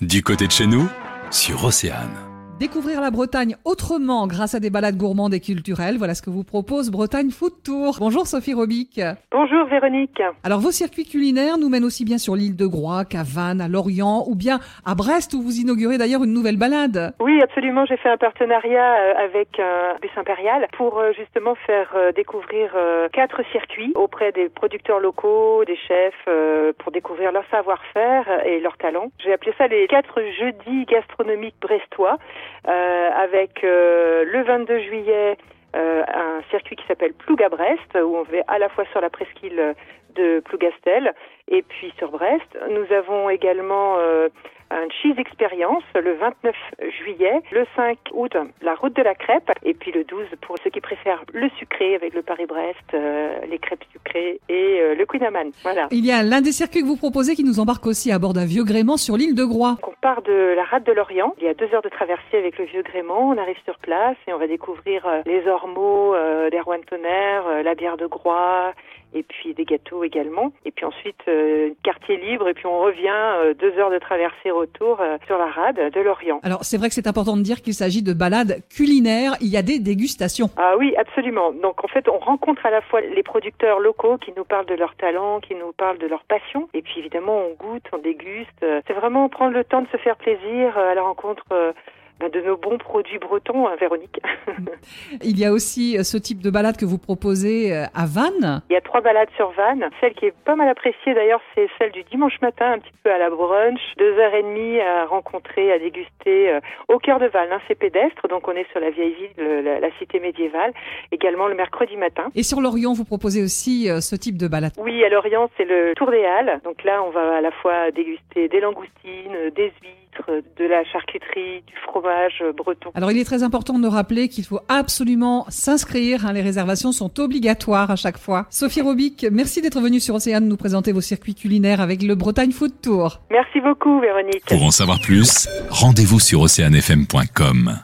Du côté de chez nous, sur Océane. Découvrir la Bretagne autrement grâce à des balades gourmandes et culturelles, voilà ce que vous propose Bretagne Food Tour. Bonjour Sophie Robic. Bonjour Véronique. Alors vos circuits culinaires nous mènent aussi bien sur l'île de Groix qu'à Vannes, à Lorient ou bien à Brest où vous inaugurez d'ailleurs une nouvelle balade. Oui, absolument. J'ai fait un partenariat euh, avec un bus impérial pour euh, justement faire euh, découvrir quatre circuits auprès des producteurs locaux, des chefs, pour découvrir leur savoir-faire et leur talent. J'ai appelé ça les quatre jeudis gastronomiques brestois. Euh, avec euh, le 22 juillet euh, un circuit qui s'appelle Ploug à Brest, où on va à la fois sur la presqu'île de Plougastel et puis sur Brest. Nous avons également un cheese experience le 29 juillet, le 5 août la route de la crêpe et puis le 12 pour ceux qui préfèrent le sucré avec le Paris-Brest, les crêpes sucrées et le Queen Voilà. Il y a l'un des circuits que vous proposez qui nous embarque aussi à bord d'un vieux gréement sur l'île de Groix part de la rade de l'Orient. Il y a deux heures de traversée avec le vieux gréement. On arrive sur place et on va découvrir euh, les ormeaux euh, de tonnerre, euh, la bière de Groix et puis des gâteaux également. Et puis ensuite, quartier libre et puis on revient deux heures de traversée retour sur la rade de l'Orient. Alors c'est vrai que c'est important de dire qu'il s'agit de balades culinaires. Il y a des dégustations. Ah oui, absolument. Donc en fait, on rencontre à la fois les producteurs locaux qui nous parlent de leur talent, qui nous parlent de leur passion. Et puis évidemment, on goûte, on déguste. C'est vraiment prendre le temps de se faire plaisir euh, à la rencontre euh, de nos bons produits bretons, hein, Véronique. Il y a aussi euh, ce type de balade que vous proposez à Vannes. Il y a trois balades sur Vannes. Celle qui est pas mal appréciée d'ailleurs, c'est celle du dimanche matin, un petit peu à la brunch. Deux heures et demie à rencontrer, à déguster au cœur de Vannes. Hein, c'est pédestre, donc on est sur la vieille ville, la, cité médiévale. Également le mercredi matin. Et sur l'Orient, vous proposez aussi ce type de balade Oui, à l'Orient, c'est le Tour des Halles. Donc là, on va à la fois déguster des langoustines, des de la charcuterie, du fromage breton. Alors il est très important de rappeler qu'il faut absolument s'inscrire. Hein. les réservations sont obligatoires à chaque fois. Sophie Robic, merci d'être venue sur Océane nous présenter vos circuits culinaires avec le Bretagne Food Tour. Merci beaucoup Véronique. Pour en savoir plus, rendez-vous sur oceanfm.com.